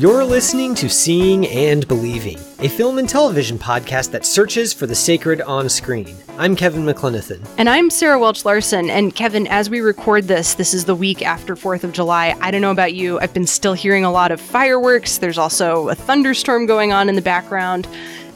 You're listening to Seeing and Believing, a film and television podcast that searches for the sacred on screen. I'm Kevin McLenithan. And I'm Sarah Welch Larson. And Kevin, as we record this, this is the week after 4th of July. I don't know about you, I've been still hearing a lot of fireworks. There's also a thunderstorm going on in the background.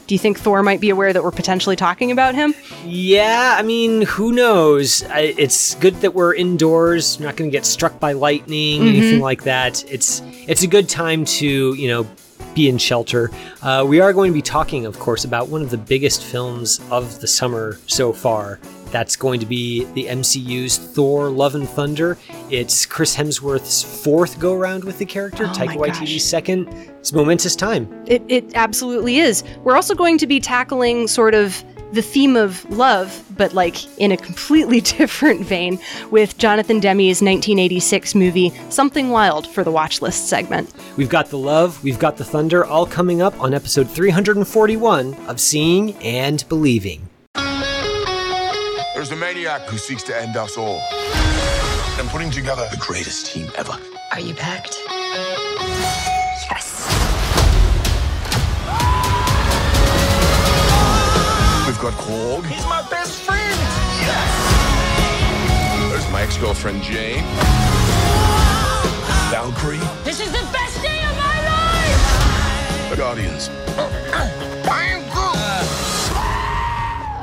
Do you think Thor might be aware that we're potentially talking about him? Yeah, I mean, who knows? I, it's good that we're indoors, not going to get struck by lightning, mm-hmm. anything like that. It's it's a good time to you know be in shelter. Uh, we are going to be talking, of course, about one of the biggest films of the summer so far. That's going to be the MCU's Thor: Love and Thunder. It's Chris Hemsworth's fourth go round with the character. Oh Taika Waititi's second. It's a momentous time. It, it absolutely is. We're also going to be tackling sort of the theme of love, but like in a completely different vein, with Jonathan Demme's 1986 movie Something Wild for the watch list segment. We've got the love, we've got the thunder, all coming up on episode 341 of Seeing and Believing. There's a maniac who seeks to end us all. I'm putting together the greatest team ever. Are you packed? Yes. We've got Korg. He's my best friend. Yes. There's my ex-girlfriend Jane. Valkyrie. This is the best day of my life. The Guardians. Uh-uh.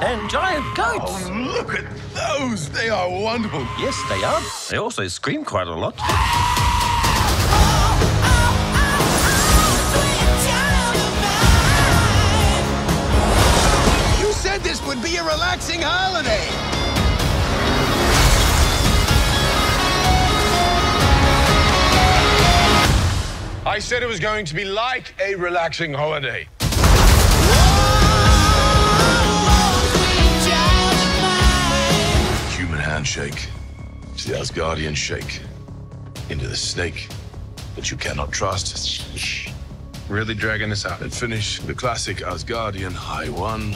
Iron Groot. And giant goats. Oh, look at those. They are wonderful. Yes, they are. They also scream quite a lot. You said this would be a relaxing holiday. I said it was going to be like a relaxing holiday. Handshake. to the Asgardian shake. Into the snake that you cannot trust. Really dragging this out. And finish the classic Asgardian high one.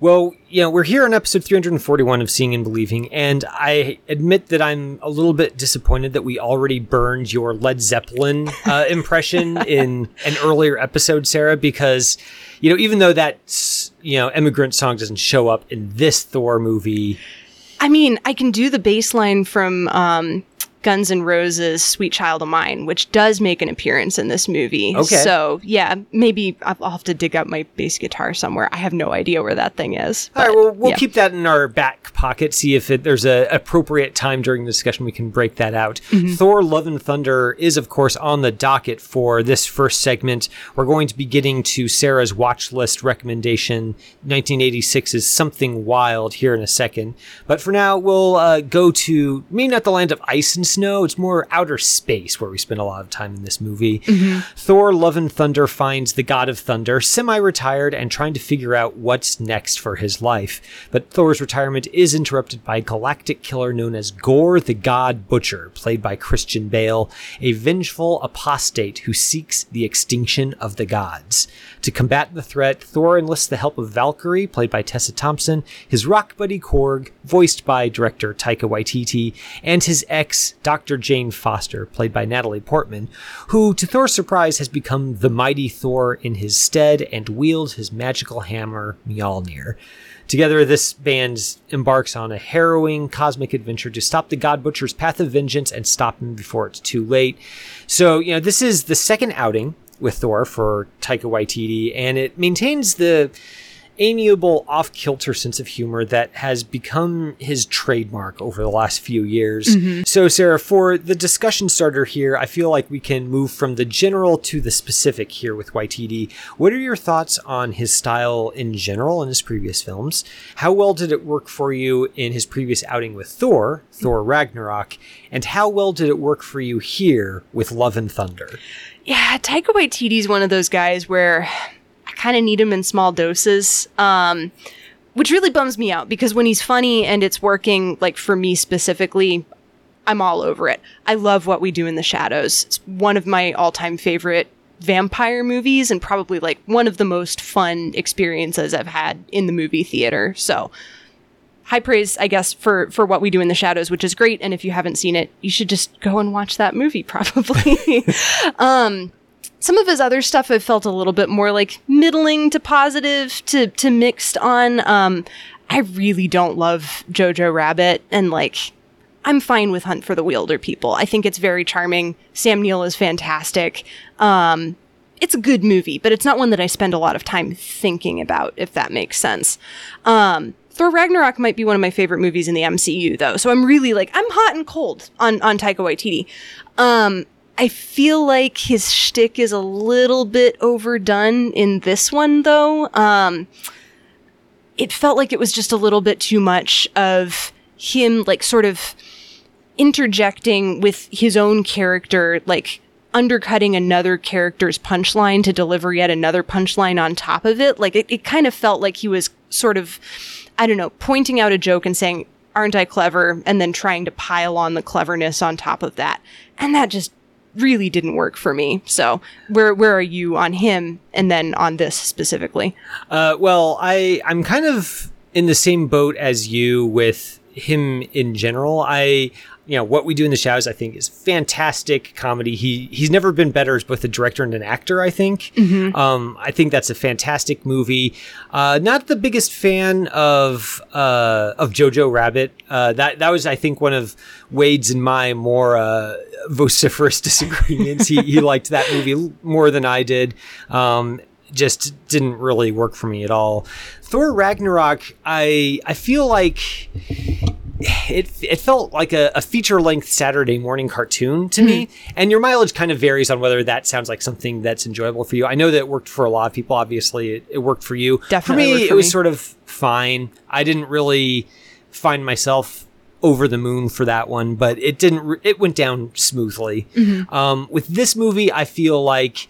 Well, you know, we're here on episode 341 of Seeing and Believing, and I admit that I'm a little bit disappointed that we already burned your Led Zeppelin uh, impression in an earlier episode, Sarah, because, you know, even though that, you know, immigrant song doesn't show up in this Thor movie. I mean, I can do the bass line from um, Guns N' Roses' "Sweet Child o' Mine," which does make an appearance in this movie. Okay. So yeah, maybe I'll have to dig up my bass guitar somewhere. I have no idea where that thing is. All right, well, we'll yeah. keep that in our back pocket. See if it, there's a appropriate time during the discussion we can break that out. Mm-hmm. Thor: Love and Thunder is, of course, on the docket for this first segment. We're going to be getting to Sarah's watch list recommendation, 1986 is "Something Wild" here in a second. But for now, we'll uh, go to maybe not the land of ice and snow. It's more outer space where we spend a lot of time in this movie. Mm-hmm. Thor Love and Thunder finds the god of thunder semi retired and trying to figure out what's next for his life. But Thor's retirement is interrupted by a galactic killer known as Gorr the God Butcher, played by Christian Bale, a vengeful apostate who seeks the extinction of the gods. To combat the threat, Thor enlists the help of Valkyrie, played by Tessa Thompson, his rock buddy Korg, voiced by director Taika Waititi, and his ex, Dr. Jane Foster, played by Natalie Portman, who, to Thor's surprise, has become the mighty Thor in his stead and wields his magical hammer, Mjolnir. Together, this band embarks on a harrowing cosmic adventure to stop the God Butcher's path of vengeance and stop him before it's too late. So, you know, this is the second outing with Thor for Taika Waititi, and it maintains the amiable, off kilter sense of humor that has become his trademark over the last few years. Mm-hmm. So, Sarah, for the discussion starter here, I feel like we can move from the general to the specific here with Waititi. What are your thoughts on his style in general in his previous films? How well did it work for you in his previous outing with Thor, Thor Ragnarok? And how well did it work for you here with Love and Thunder? Yeah, Taika Waititi's one of those guys where I kind of need him in small doses. Um, which really bums me out because when he's funny and it's working, like for me specifically, I'm all over it. I love what we do in the shadows. It's one of my all time favorite vampire movies and probably like one of the most fun experiences I've had in the movie theater. So high praise, I guess, for for what we do in the shadows, which is great. And if you haven't seen it, you should just go and watch that movie, probably. um, some of his other stuff I felt a little bit more like middling to positive to to mixed on. Um, I really don't love Jojo Rabbit, and like I'm fine with Hunt for the Wilderpeople. I think it's very charming. Sam Neill is fantastic. Um, it's a good movie, but it's not one that I spend a lot of time thinking about, if that makes sense. Um, Thor Ragnarok might be one of my favorite movies in the MCU, though. So I'm really like I'm hot and cold on on Taika Waititi. Um, I feel like his shtick is a little bit overdone in this one, though. Um, it felt like it was just a little bit too much of him, like sort of interjecting with his own character, like undercutting another character's punchline to deliver yet another punchline on top of it. Like it, it kind of felt like he was sort of, I don't know, pointing out a joke and saying, aren't I clever? And then trying to pile on the cleverness on top of that. And that just really didn't work for me. So where, where are you on him and then on this specifically? Uh, well, I I'm kind of in the same boat as you with him in general. I you know what we do in the shadows i think is fantastic comedy. He he's never been better as both a director and an actor i think. Um, i think that's a fantastic movie. Uh, not the biggest fan of uh, of jojo rabbit. Uh, that that was i think one of wade's and my more uh, vociferous disagreements. He, he liked that movie more than i did. Um, just didn't really work for me at all. Thor ragnarok i i feel like it it felt like a, a feature length Saturday morning cartoon to me. Mm-hmm. And your mileage kind of varies on whether that sounds like something that's enjoyable for you. I know that it worked for a lot of people. Obviously, it, it worked for you. Definitely for me, worked it was me. sort of fine. I didn't really find myself over the moon for that one, but it didn't. Re- it went down smoothly. Mm-hmm. Um, with this movie, I feel like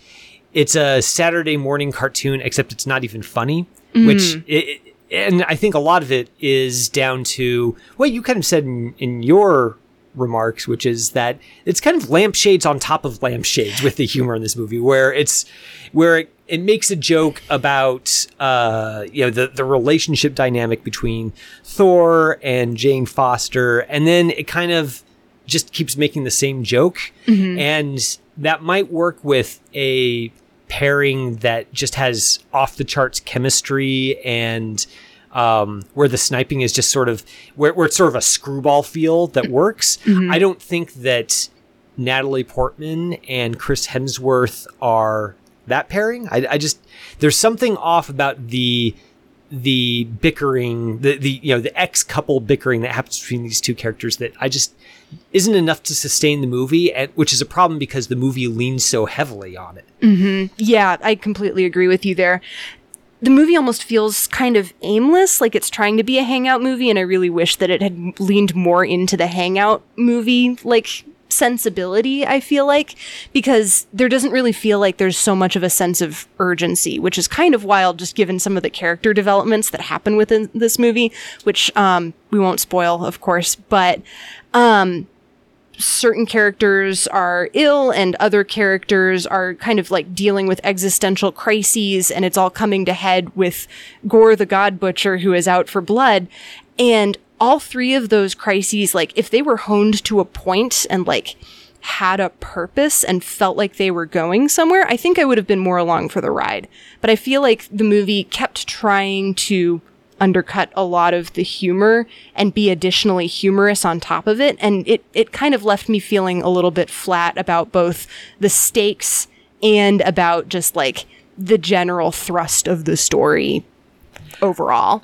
it's a Saturday morning cartoon, except it's not even funny, which. Mm-hmm. It, it- and I think a lot of it is down to what you kind of said in, in your remarks, which is that it's kind of lampshades on top of lampshades with the humor in this movie, where it's where it, it makes a joke about uh, you know the the relationship dynamic between Thor and Jane Foster, and then it kind of just keeps making the same joke, and that might work with a pairing that just has off the charts chemistry and um, where the sniping is just sort of where, where it's sort of a screwball feel that works. I don't think that Natalie Portman and Chris Hemsworth are that pairing. I, I just there's something off about the the bickering, the the you know the ex couple bickering that happens between these two characters that I just isn't enough to sustain the movie, and, which is a problem because the movie leans so heavily on it. Mm-hmm. Yeah, I completely agree with you there. The movie almost feels kind of aimless, like it's trying to be a hangout movie, and I really wish that it had leaned more into the hangout movie like sensibility, I feel like, because there doesn't really feel like there's so much of a sense of urgency, which is kind of wild just given some of the character developments that happen within this movie, which um, we won't spoil, of course, but um, certain characters are ill and other characters are kind of like dealing with existential crises and it's all coming to head with Gorr the God Butcher who is out for blood. And all three of those crises like if they were honed to a point and like had a purpose and felt like they were going somewhere I think I would have been more along for the ride but I feel like the movie kept trying to undercut a lot of the humor and be additionally humorous on top of it. And it, it kind of left me feeling a little bit flat about both the stakes and about just like the general thrust of the story overall.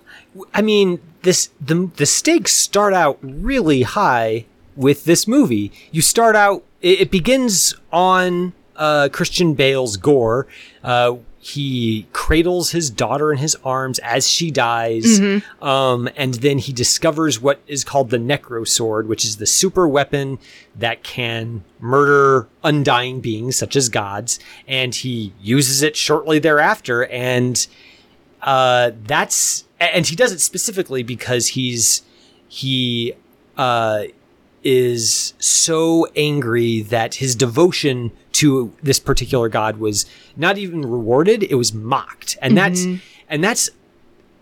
I mean, this the the stakes start out really high with this movie. You start out it, it begins on uh, Christian Bale's Gorr. Uh, he cradles his daughter in his arms as she dies, um, and then he discovers what is called the Necrosword, which is the super weapon that can murder undying beings such as gods. And he uses it shortly thereafter, and uh, that's and he does it specifically because he's he uh, is so angry that his devotion to this particular god was not even rewarded; it was mocked, and that's and that's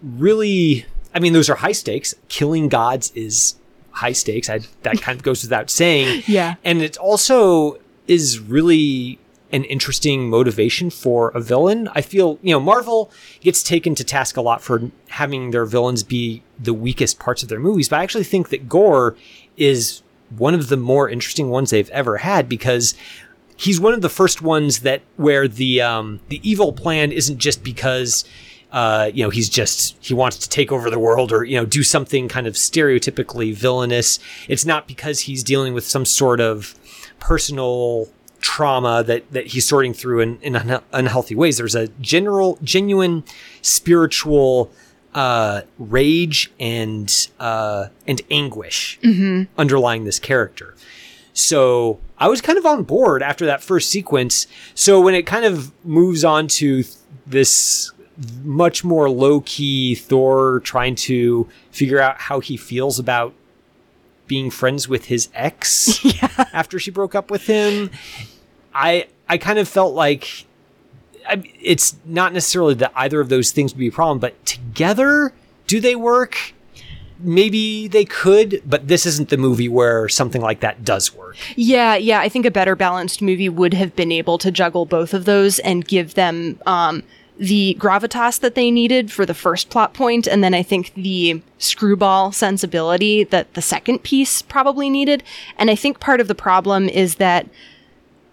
really I mean, those are high stakes. Killing gods is high stakes. I, that kind of goes without saying. Yeah. And it also is really an interesting motivation for a villain. I feel, you know, Marvel gets taken to task a lot for having their villains be the weakest parts of their movies, but I actually think that Gorr is one of the more interesting ones they've ever had because he's one of the first ones that where the um, the evil plan isn't just because uh, you know he's just he wants to take over the world or you know do something kind of stereotypically villainous. It's not because he's dealing with some sort of personal trauma that that he's sorting through in, in un- unhealthy ways. There's a general genuine spiritual uh, rage and uh, and anguish underlying this character. So I was kind of on board after that first sequence. So when it kind of moves on to th- this much more low key Thor trying to figure out how he feels about being friends with his ex after she broke up with him, I I kind of felt like I, it's not necessarily that either of those things would be a problem, but together, do they work? Maybe they could, but this isn't the movie where something like that does work. Yeah, yeah. I think a better balanced movie would have been able to juggle both of those and give them um, the gravitas that they needed for the first plot point, and then I think the screwball sensibility that the second piece probably needed. And I think part of the problem is that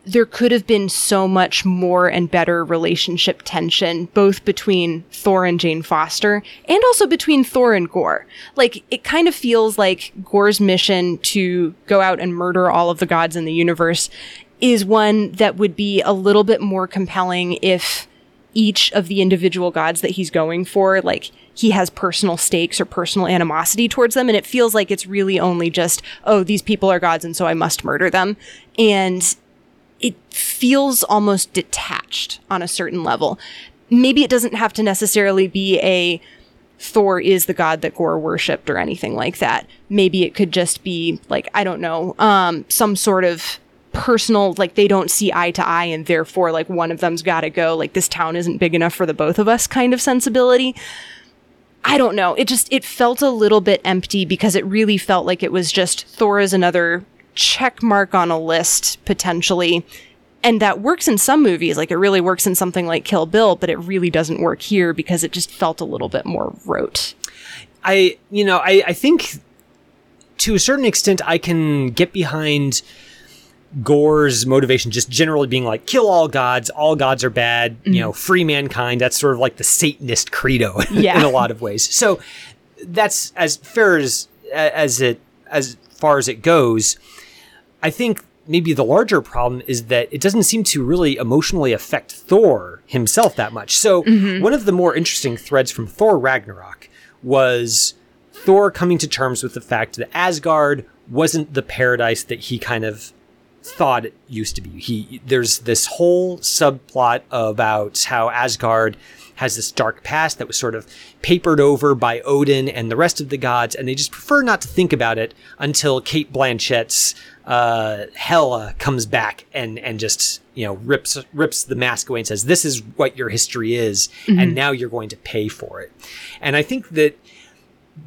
there could have been so much more and better relationship tension, both between Thor and Jane Foster, and also between Thor and Gorr. Like, it kind of feels like Gorr's mission to go out and murder all of the gods in the universe is one that would be a little bit more compelling if each of the individual gods that he's going for, like, he has personal stakes or personal animosity towards them. And it feels like it's really only just, oh, these people are gods and so I must murder them. And it feels almost detached on a certain level. Maybe it doesn't have to necessarily be a Thor is the god that Gorr worshipped or anything like that. Maybe it could just be like, I don't know, um, some sort of personal, like they don't see eye to eye and therefore like one of them's gotta go, like this town isn't big enough for the both of us kind of sensibility. I don't know. It just, it felt a little bit empty because it really felt like it was just Thor is another check mark on a list potentially. And that works in some movies, like it really works in something like Kill Bill, but it really doesn't work here because it just felt a little bit more rote. I, you know, I, I think to a certain extent I can get behind Gorr's motivation just generally being like kill all gods, all gods are bad, you mm-hmm. know, free mankind. That's sort of like the Satanist credo Yeah. in a lot of ways. So that's as fair as as it as far as it goes. I think maybe the larger problem is that it doesn't seem to really emotionally affect Thor himself that much. So mm-hmm. one of the more interesting threads from Thor Ragnarok was Thor coming to terms with the fact that Asgard wasn't the paradise that he kind of thought it used to be. He there's this whole subplot about how Asgard has this dark past that was sort of papered over by Odin and the rest of the gods, and they just prefer not to think about it until Cate Blanchett's uh, Hela comes back and and just you know rips rips the mask away and says, "This is what your history is, and now you're going to pay for it." And I think that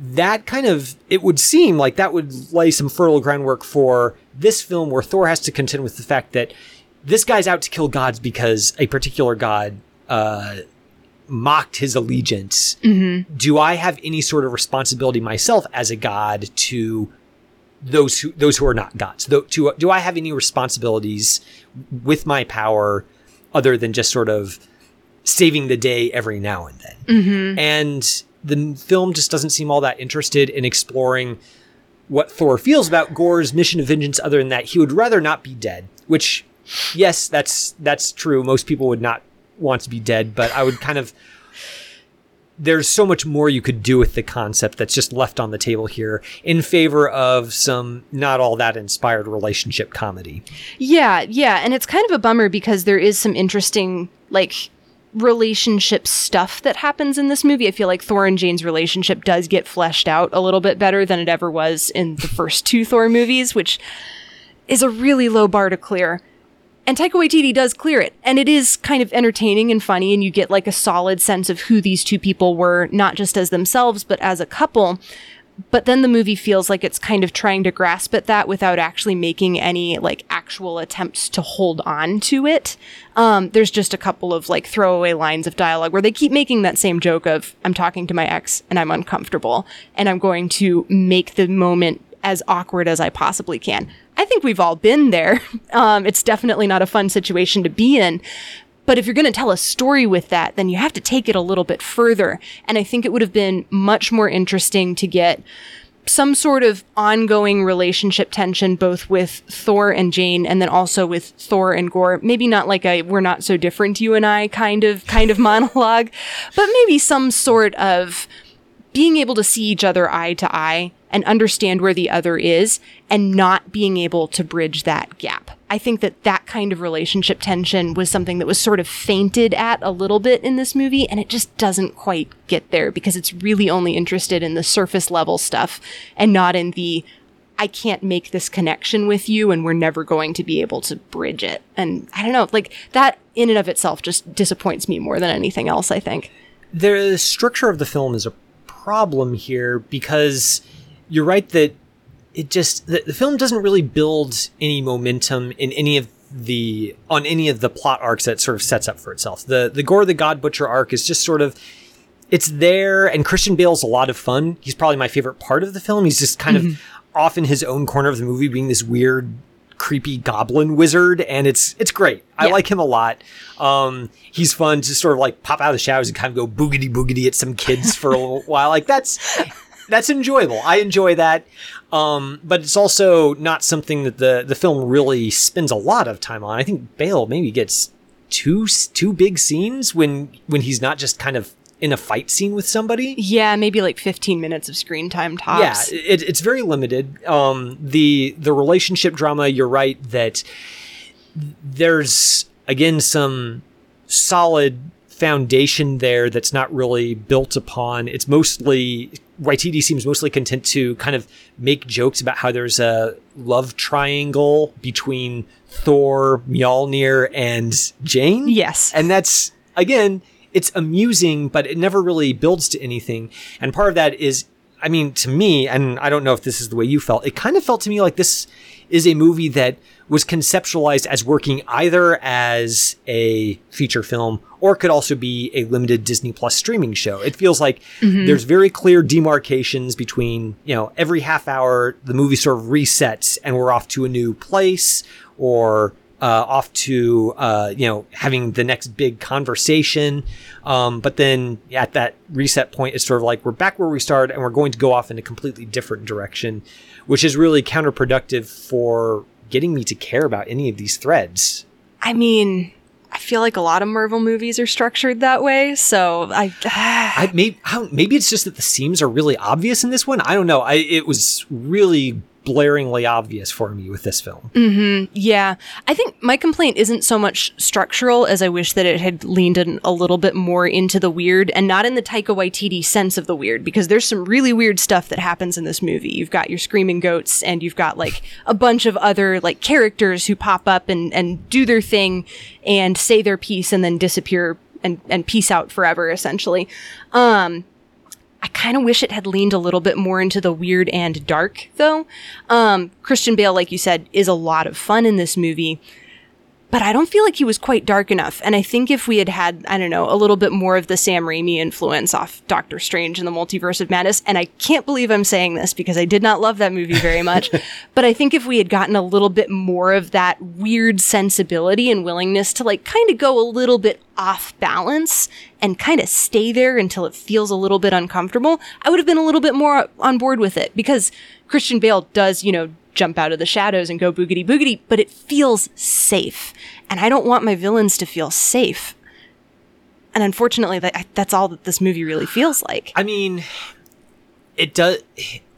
that kind of it would seem like that would lay some fertile groundwork for this film where Thor has to contend with the fact that this guy's out to kill gods because a particular god uh, mocked his allegiance. Do I have any sort of responsibility myself as a god to those who those who are not gods? Though, to, do I have any responsibilities with my power other than just sort of saving the day every now and then? Mm-hmm. And the film just doesn't seem all that interested in exploring what Thor feels about Gorr's mission of vengeance other than that he would rather not be dead, which yes, that's that's true. Most people would not want to be dead, but I would kind of there's so much more you could do with the concept that's just left on the table here in favor of some not all that inspired relationship comedy. Yeah, yeah, and it's kind of a bummer because there is some interesting like relationship stuff that happens in this movie. I feel like Thor and Jane's relationship does get fleshed out a little bit better than it ever was in the first two Thor movies, which is a really low bar to clear. And Taika Waititi does clear it. And it is kind of entertaining and funny, and you get like a solid sense of who these two people were, not just as themselves, but as a couple. But then the movie feels like it's kind of trying to grasp at that without actually making any like actual attempts to hold on to it. Um, there's just a couple of like throwaway lines of dialogue where they keep making that same joke of, I'm talking to my ex and I'm uncomfortable, and I'm going to make the moment as awkward as I possibly can. I think we've all been there. Um, it's definitely not a fun situation to be in. But if you're going to tell a story with that, then you have to take it a little bit further. And I think it would have been much more interesting to get some sort of ongoing relationship tension both with Thor and Jane and then also with Thor and Gorr. Maybe not like a we're not so different you and I kind of kind of monologue, but maybe some sort of being able to see each other eye to eye and understand where the other is and not being able to bridge that gap. I think that that kind of relationship tension was something that was sort of fainted at a little bit in this movie and it just doesn't quite get there because it's really only interested in the surface level stuff and not in the I can't make this connection with you and we're never going to be able to bridge it. And I don't know, like that in and of itself just disappoints me more than anything else, I think. The structure of the film is a problem here because you're right that it just the, the film doesn't really build any momentum in any of the on any of the plot arcs that sort of sets up for itself. The the Gorr the God Butcher arc is just sort of it's there and Christian Bale's a lot of fun. He's probably my favorite part of the film. He's just kind of off in his own corner of the movie being this weird creepy goblin wizard and it's it's great. I like him a lot. Um he's fun to sort of like pop out of the shadows and kind of go boogity boogity at some kids for a little while. Like that's that's enjoyable. I enjoy that. Um, but it's also not something that the the film really spends a lot of time on. I think Bale maybe gets two two big scenes when when he's not just kind of in a fight scene with somebody. Yeah, maybe like 15 minutes of screen time Yeah, tops. it, it's very limited. Um, the the relationship drama. You're right that there's again some solid foundation there that's not really built upon. It's mostly Waititi seems mostly content to kind of make jokes about how there's a love triangle between Thor, Mjolnir, and Jane. Yes. And that's again, it's amusing, but it never really builds to anything. And part of that is, I mean, to me, and I don't know if this is the way you felt, it kind of felt to me like this is a movie that was conceptualized as working either as a feature film or could also be a limited Disney Plus streaming show. It feels like there's very clear demarcations between, you know, every half hour the movie sort of resets and we're off to a new place or uh, off to uh, you know having the next big conversation. Um, but then at that reset point, it's sort of like we're back where we started, and we're going to go off in a completely different direction, which is really counterproductive for getting me to care about any of these threads. I mean, I feel like a lot of Marvel movies are structured that way, so I I maybe maybe it's just that the seams are really obvious in this one. I don't know. I it was really blaringly obvious for me with this film. Yeah, I think my complaint isn't so much structural as I wish that it had leaned in a little bit more into the weird and not in the Taika Waititi sense of the weird because there's some really weird stuff that happens in this movie. You've got your screaming goats and you've got like a bunch of other like characters who pop up and and do their thing and say their piece and then disappear and and peace out forever essentially. Um I kind of wish it had leaned a little bit more into the weird and dark, though. Um, Christian Bale, like you said, is a lot of fun in this movie, but I don't feel like he was quite dark enough. And I think if we had had, I don't know, a little bit more of the Sam Raimi influence off Doctor Strange and the Multiverse of Madness, and I can't believe I'm saying this because I did not love that movie very much, but I think if we had gotten a little bit more of that weird sensibility and willingness to like kind of go a little bit off balance and kind of stay there until it feels a little bit uncomfortable, I would have been a little bit more on board with it because Christian Bale does, you know, jump out of the shadows and go boogity boogity, but it feels safe. And I don't want my villains to feel safe. And unfortunately, that, that's all that this movie really feels like. I mean, it does,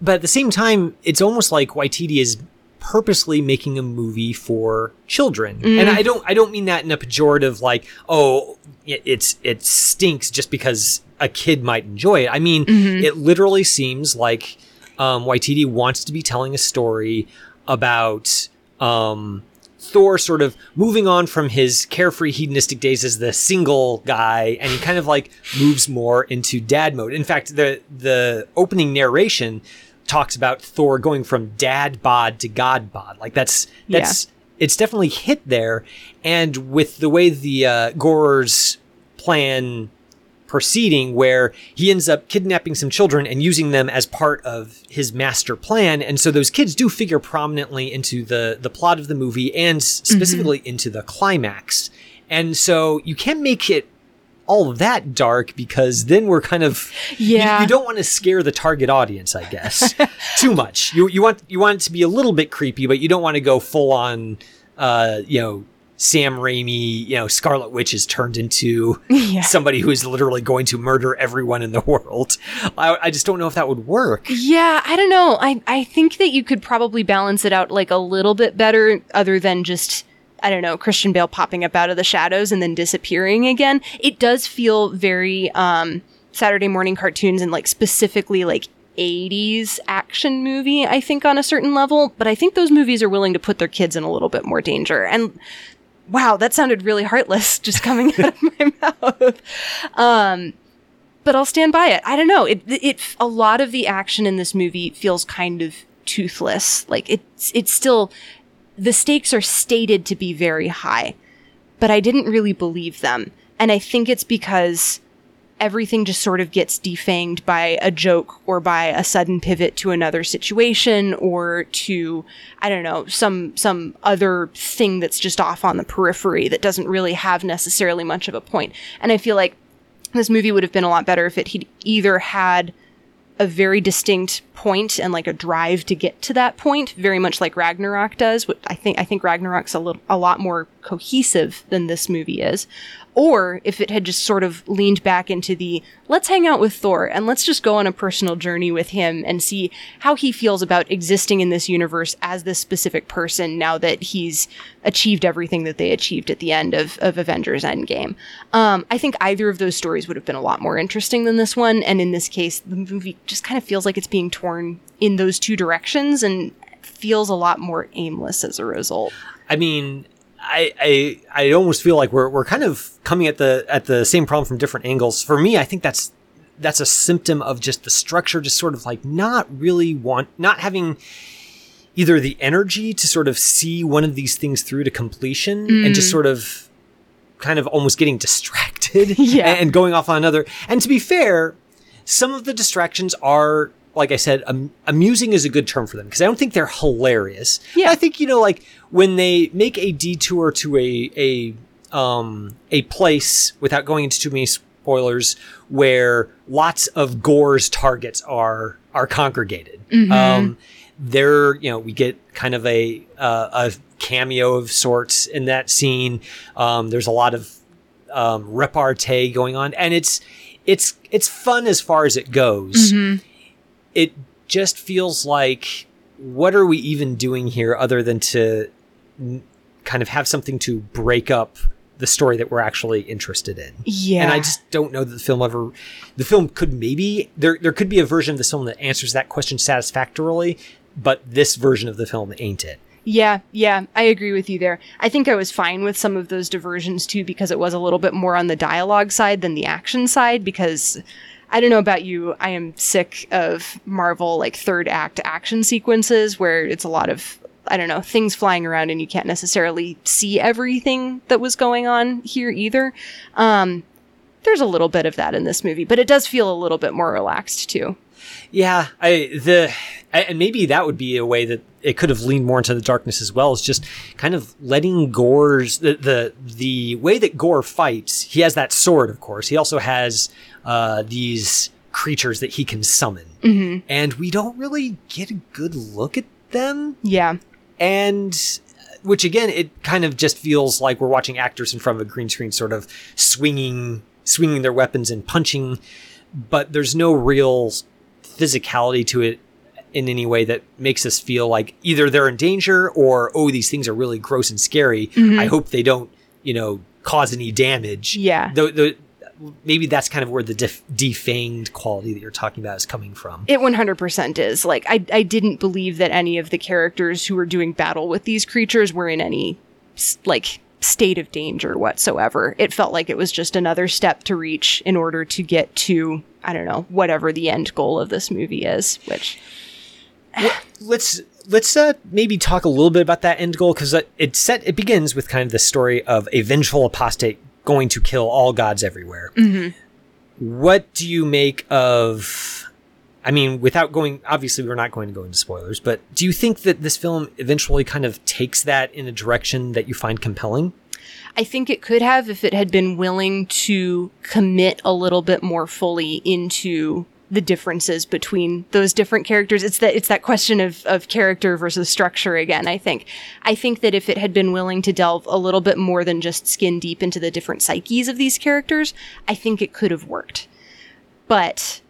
but at the same time, it's almost like Waititi is purposely making a movie for children, and mm. I don't, I don't mean that in a pejorative, like, oh, it's it stinks just because a kid might enjoy it. I mean, mm-hmm. it literally seems like um, Waititi wants to be telling a story about um, Thor sort of moving on from his carefree hedonistic days as the single guy, and he kind of like moves more into dad mode. In fact, the the opening narration talks about Thor going from dad bod to god bod. Like that's that's it's definitely hit there, and with the way the uh, Gorer's plan proceeding where he ends up kidnapping some children and using them as part of his master plan. And so those kids do figure prominently into the the plot of the movie and s- specifically into the climax. And so you can't make it all that dark because then we're kind of you- Yeah. you, don't want to scare the target audience i guess too much. You you want you want it to be a little bit creepy but you don't want to go full on uh you know Sam Raimi, you know, Scarlet Witch is turned into Yeah. somebody who is literally going to murder everyone in the world. I, I just don't know if that would work. Yeah, I don't know. I, I think that you could probably balance it out like a little bit better, other than just, I don't know, Christian Bale popping up out of the shadows and then disappearing again. It does feel very um, Saturday morning cartoons and like specifically like 80s action movie, I think, on a certain level. But I think those movies are willing to put their kids in a little bit more danger. And wow, that sounded really heartless just coming out of my mouth. Um, but I'll stand by it. I don't know. It, it, a lot of the action in this movie feels kind of toothless. Like it's, it's still, the stakes are stated to be very high, but I didn't really believe them. And I think it's because everything just sort of gets defanged by a joke or by a sudden pivot to another situation or to I don't know some some other thing that's just off on the periphery that doesn't really have necessarily much of a point. And I feel like this movie would have been a lot better if it he'd either had a very distinct point and like a drive to get to that point, very much like Ragnarok does. I think I think Ragnarok's a little a lot more cohesive than this movie is. Or if it had just sort of leaned back into the let's hang out with Thor and let's just go on a personal journey with him and see how he feels about existing in this universe as this specific person now that he's achieved everything that they achieved at the end of, of Avengers Endgame. Um, I think either of those stories would have been a lot more interesting than this one. And in this case, the movie just kind of feels like it's being torn in those two directions and feels a lot more aimless as a result. I mean, I, I I almost feel like we're we're kind of coming at the at the same problem from different angles. For me, I think that's that's a symptom of just the structure just sort of like not really want not having either the energy to sort of see one of these things through to completion and just mm. sort of kind of almost getting distracted Yeah. and going off on another. And to be fair, some of the distractions are like I said, am- amusing is a good term for them because I don't think they're hilarious. Yeah. I think you know, like when they make a detour to a a um a place without going into too many spoilers, where lots of Gorr's targets are are congregated. Um, there, you know, we get kind of a uh, a cameo of sorts in that scene. Um, there's a lot of um, repartee going on, and it's it's it's fun as far as it goes. It just feels like what are we even doing here other than to n- kind of have something to break up the story that we're actually interested in. Yeah. And I just don't know that the film ever the film could maybe there there could be a version of this film that answers that question satisfactorily, but this version of the film ain't it. Yeah, yeah, I agree with you there. I think I was fine with some of those diversions too because it was a little bit more on the dialogue side than the action side because I don't know about you, I am sick of Marvel like third act action sequences where it's a lot of I don't know, things flying around and you can't necessarily see everything that was going on here either. Um there's a little bit of that in this movie, but it does feel a little bit more relaxed too. Yeah, I the and maybe that would be a way that it could have leaned more into the darkness as well. Is just kind of letting Gorr's the the the way that Gorr fights. He has that sword, of course. He also has uh, these creatures that he can summon, and we don't really get a good look at them. Yeah. And which again, it kind of just feels like we're watching actors in front of a green screen, sort of swinging swinging their weapons and punching, but there's no real physicality to it in any way that makes us feel like either they're in danger or oh these things are really gross and scary. Mm-hmm. I hope they don't you know cause any damage. Yeah. The, the, maybe that's kind of where the def- defanged quality that you're talking about is coming from. It 100% is. Like, I, I didn't believe that any of the characters who were doing battle with these creatures were in any like state of danger whatsoever. It felt like it was just another step to reach in order to get to I don't know whatever the end goal of this movie is, which let's let's uh, maybe talk a little bit about that end goal because it set it begins with kind of the story of a vengeful apostate going to kill all gods everywhere. What do you make of? I mean, without going, obviously, we're not going to go into spoilers, but do you think that this film eventually kind of takes that in a direction that you find compelling? I think it could have if it had been willing to commit a little bit more fully into the differences between those different characters. It's that it's that question of, of character versus structure again, I think. I think that if it had been willing to delve a little bit more than just skin deep into the different psyches of these characters, I think it could have worked. But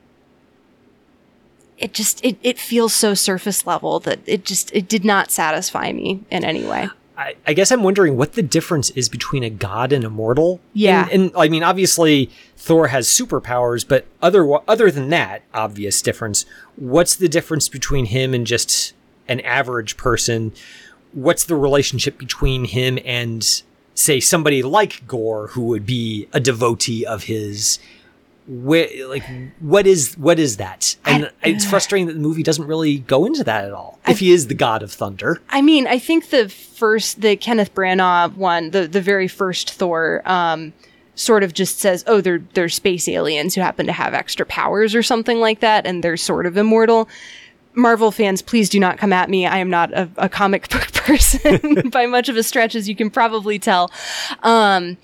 it just it, it feels so surface level that it just it did not satisfy me in any way. I, I guess I'm wondering what the difference is between a god and a mortal. Yeah. and, and I mean, obviously Thor has superpowers, but other other than that obvious difference, what's the difference between him and just an average person? What's the relationship between him and say somebody like Gorr, who would be a devotee of his? Where, like, what is what is that? And it's frustrating that the movie doesn't really go into that at all. If he is the god of thunder, I mean, I think the first, the Kenneth Branagh one, the the very first Thor, um, sort of just says, "Oh, they're they're space aliens who happen to have extra powers or something like that, and they're sort of immortal." Marvel fans, please do not come at me. I am not a, a comic book person by much of a stretch, as you can probably tell. Um,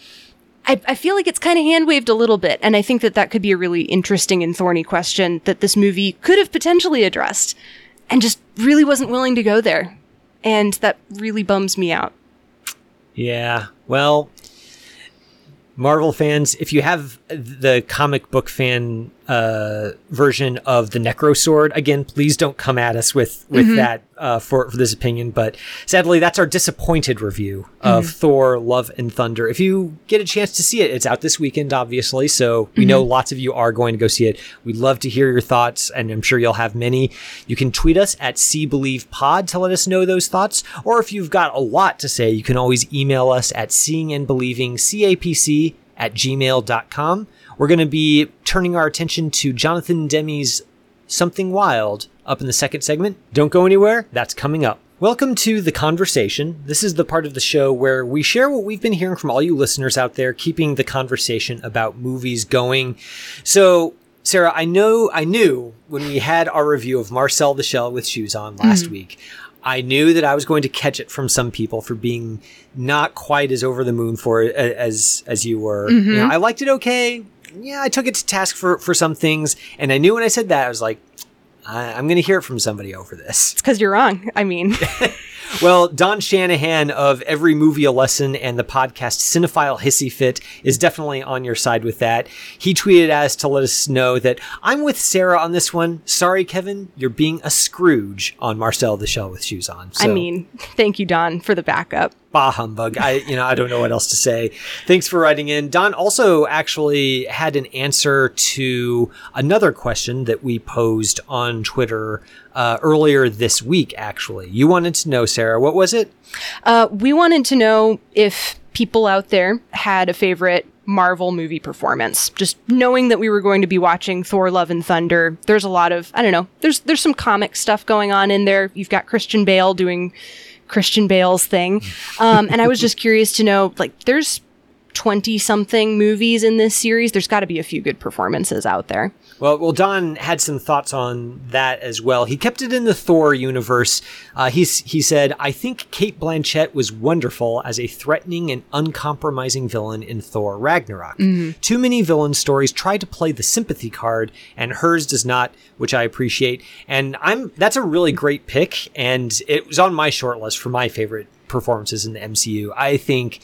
I, I feel like it's kind of hand waved a little bit, and I think that that could be a really interesting and thorny question that this movie could have potentially addressed, and just really wasn't willing to go there, and that really bums me out. Yeah. Well, Marvel fans, if you have the comic book fan uh, version of the Necrosword, again, please don't come at us with with that uh, for for this opinion. But sadly, that's our disappointed review of Thor: Love and Thunder. If you get a chance to see it, it's out this weekend, obviously. So we know lots of you are going to go see it. We'd love to hear your thoughts, and I'm sure you'll have many. You can tweet us at See Believe Pod to let us know those thoughts, or if you've got a lot to say, you can always email us at Seeing and Believing CAPC at gmail.com. We're going to be turning our attention to Jonathan Demme's Something Wild up in the second segment. Don't go anywhere, that's coming up. Welcome to The Conversation. This is the part of the show where we share what we've been hearing from all you listeners out there, keeping the conversation about movies going. So, Sarah, I know, I knew when we had our review of Marcel the Shell with Shoes on last mm. week, I knew that I was going to catch it from some people for being not quite as over the moon for it as as you were. You know, mm-hmm. I liked it okay. Yeah, I took it to task for for some things, and I knew when I said that I was like, I, I'm going to hear it from somebody over this. It's because you're wrong. I mean, Well, Don Shanahan of Every Movie a Lesson and the podcast Cinephile Hissy Fit is definitely on your side with that. He tweeted us to let us know that I'm with Sarah on this one. Sorry, Kevin, you're being a Scrooge on Marcel the Shell with shoes on. I mean, thank you, Don, for the backup. Bah humbug. I, you know, I don't know what else to say. Thanks for writing in. Don also actually had an answer to another question that we posed on Twitter uh, earlier this week. Actually, you wanted to know, Sarah, what was it? Uh, we wanted to know if people out there had a favorite Marvel movie performance. Just knowing that we were going to be watching Thor: Love and Thunder, there's a lot of I don't know. There's there's some comic stuff going on in there. You've got Christian Bale doing Christian Bale's thing, um, and I was just curious to know like there's 20 something movies in this series. There's got to be a few good performances out there. Well, well, Don had some thoughts on that as well. He kept it in the Thor universe. Uh, he's he said, "I think Cate Blanchett was wonderful as a threatening and uncompromising villain in Thor Ragnarok. Too many villain stories try to play the sympathy card, and hers does not, which I appreciate. And I'm that's a really great pick, and it was on my short list for my favorite performances in the MCU. I think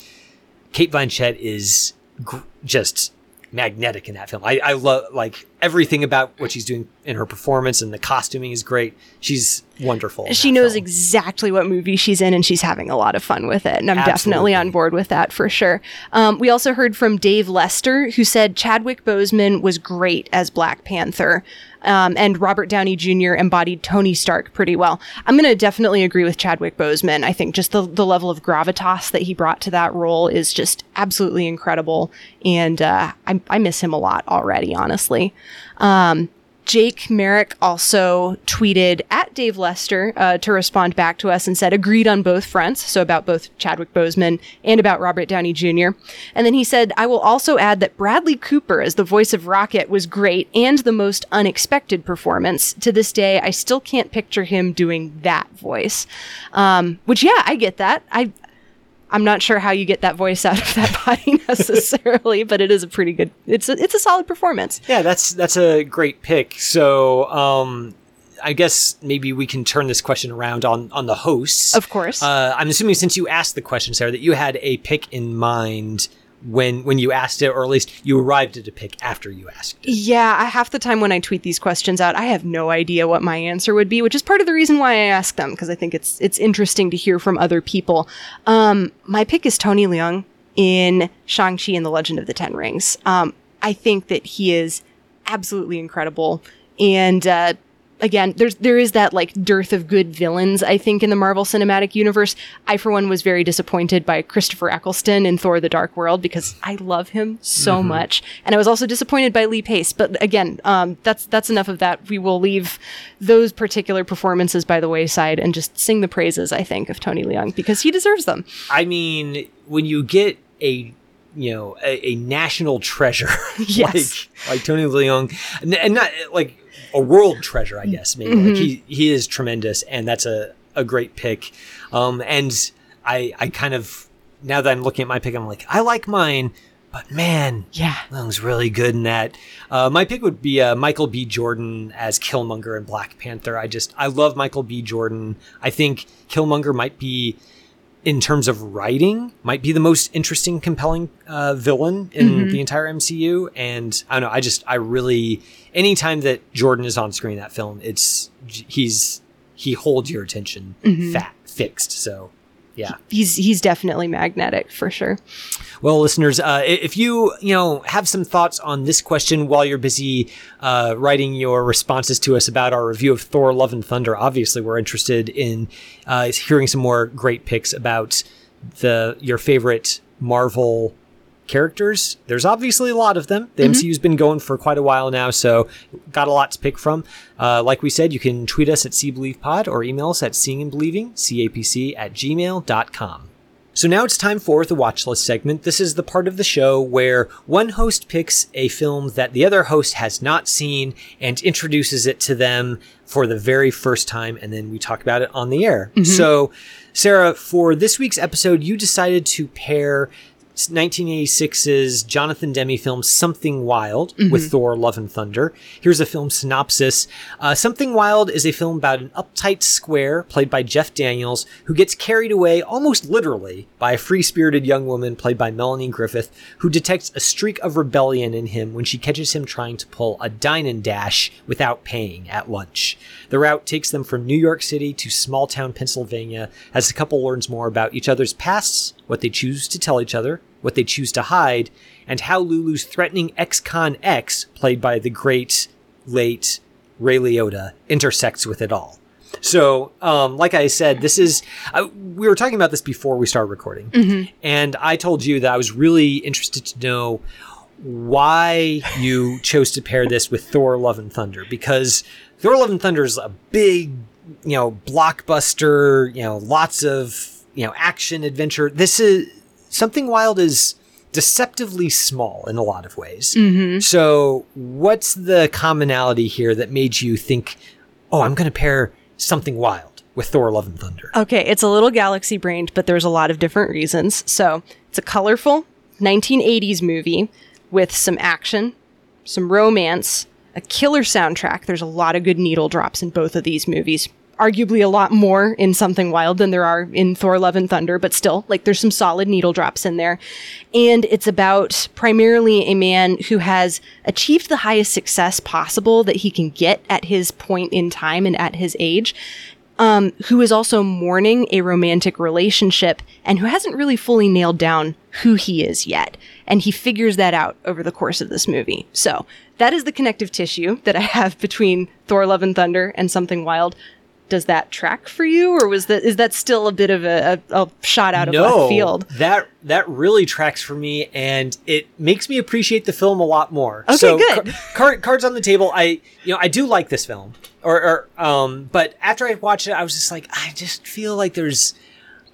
Cate Blanchett is gr- just magnetic in that film. I, I love like everything about what she's doing in her performance and the costuming is great. She's wonderful. She knows film. exactly what movie she's in, and she's having a lot of fun with it. And I'm Absolutely. definitely on board with that for sure. Um, we also heard from Dave Lester, who said Chadwick Boseman was great as Black Panther. Um, and Robert Downey Jr. embodied Tony Stark pretty well. I'm going to definitely agree with Chadwick Boseman. I think just the, the level of gravitas that he brought to that role is just absolutely incredible. And uh, I, I miss him a lot already, honestly. Um, Jake Merrick also tweeted at Dave Lester uh, to respond back to us and said, agreed on both fronts. So about both Chadwick Boseman and about Robert Downey Jr. And then he said, I will also add that Bradley Cooper as the voice of Rocket was great and the most unexpected performance. To this day, I still can't picture him doing that voice. Um, which, yeah, I get that. I, I'm not sure how you get that voice out of that body necessarily, but it is a pretty good. It's a, it's a solid performance. Yeah, that's that's a great pick. So, um, I guess maybe we can turn this question around on on the hosts. Of course. Uh, I'm assuming since you asked the question, Sarah, that you had a pick in mind when when you asked it, or at least you arrived at a pick after you asked it. Yeah, I, half the time when I tweet these questions out, I have no idea what my answer would be, which is part of the reason why I ask them because I think it's it's interesting to hear from other people. Um, my pick is Tony Leung in Shang Chi and the Legend of the Ten Rings. Um, I think that he is absolutely incredible, and uh, again, there's there is that like dearth of good villains. I think in the Marvel Cinematic Universe, I for one was very disappointed by Christopher Eccleston in Thor: The Dark World because I love him so much, and I was also disappointed by Lee Pace. But again, um, that's that's enough of that. We will leave those particular performances by the wayside and just sing the praises. I think of Tony Leung because he deserves them. I mean, when you get a you know a, a national treasure Yes. like like Tony Leung, and not like a world treasure, I guess maybe. Like he he is tremendous, and that's a a great pick. Um, and I I kind of now that I'm looking at my pick, I'm like I like mine, but man, Yeah. Leung's really good in that. Uh, my pick would be uh, Michael B. Jordan as Killmonger in Black Panther. I just I love Michael B. Jordan. I think Killmonger might be in terms of writing, might be the most interesting, compelling uh, villain in the entire MCU. And I don't know, I just, I really, anytime that Jordan is on screen in that film, it's, he's, he holds your attention fat, fixed. So, yeah. He's he's definitely magnetic for sure. Well, listeners, uh, if you you know have some thoughts on this question while you're busy uh, writing your responses to us about our review of Thor: Love and Thunder, obviously we're interested in uh, hearing some more great picks about the your favorite Marvel characters. There's obviously a lot of them. The MCU's been going for quite a while now, so got a lot to pick from. Uh, like we said, you can tweet us at SeeBelievePOD or email us at seeingandbelieving, capc at gmail.com. So now it's time for the watch list segment. This is the part of the show where one host picks a film that the other host has not seen and introduces it to them for the very first time, and then we talk about it on the air. So, Sarah, for this week's episode, you decided to pair 1986's Jonathan Demme film Something Wild with Thor Love and Thunder. Here's a film synopsis. Uh, Something Wild is a film about an uptight square played by Jeff Daniels who gets carried away almost literally by a free spirited young woman played by Melanie Griffith who detects a streak of rebellion in him when she catches him trying to pull a dine and dash without paying at lunch. The route takes them from New York City to small town Pennsylvania as the couple learns more about each other's pasts, what they choose to tell each other, what they choose to hide, and how Lulu's threatening ex-con X, played by the great late Ray Liotta, intersects with it all. So, um, like I said, this is, uh, we were talking about this before we started recording, and I told you that I was really interested to know why you chose to pair this with Thor Love and Thunder, because Thor Love and Thunder is a big, you know, blockbuster, you know, lots of, you know, action adventure. This is, Something Wild is deceptively small in a lot of ways. Mm-hmm. So, what's the commonality here that made you think, oh, I'm going to pair Something Wild with Thor Love and Thunder? Okay, it's a little galaxy brained, but there's a lot of different reasons. So it's a colorful 1980s movie with some action, some romance, a killer soundtrack. There's a lot of good needle drops in both of these movies. Arguably a lot more in Something Wild than there are in Thor Love and Thunder, but still, like, there's some solid needle drops in there. And it's about primarily a man who has achieved the highest success possible that he can get at his point in time and at his age. Um, who is also mourning a romantic relationship and who hasn't really fully nailed down who he is yet. And he figures that out over the course of this movie. So that is the connective tissue that I have between Thor Love and Thunder and Something Wild. Does that track for you, or was that is that still a bit of a, a, a shot out of left field? That that really tracks for me, and it makes me appreciate the film a lot more. Okay, so, good. ca- card, cards on the table. I you know I do like this film, or, or um, but after I watched it, I was just like, I just feel like there's,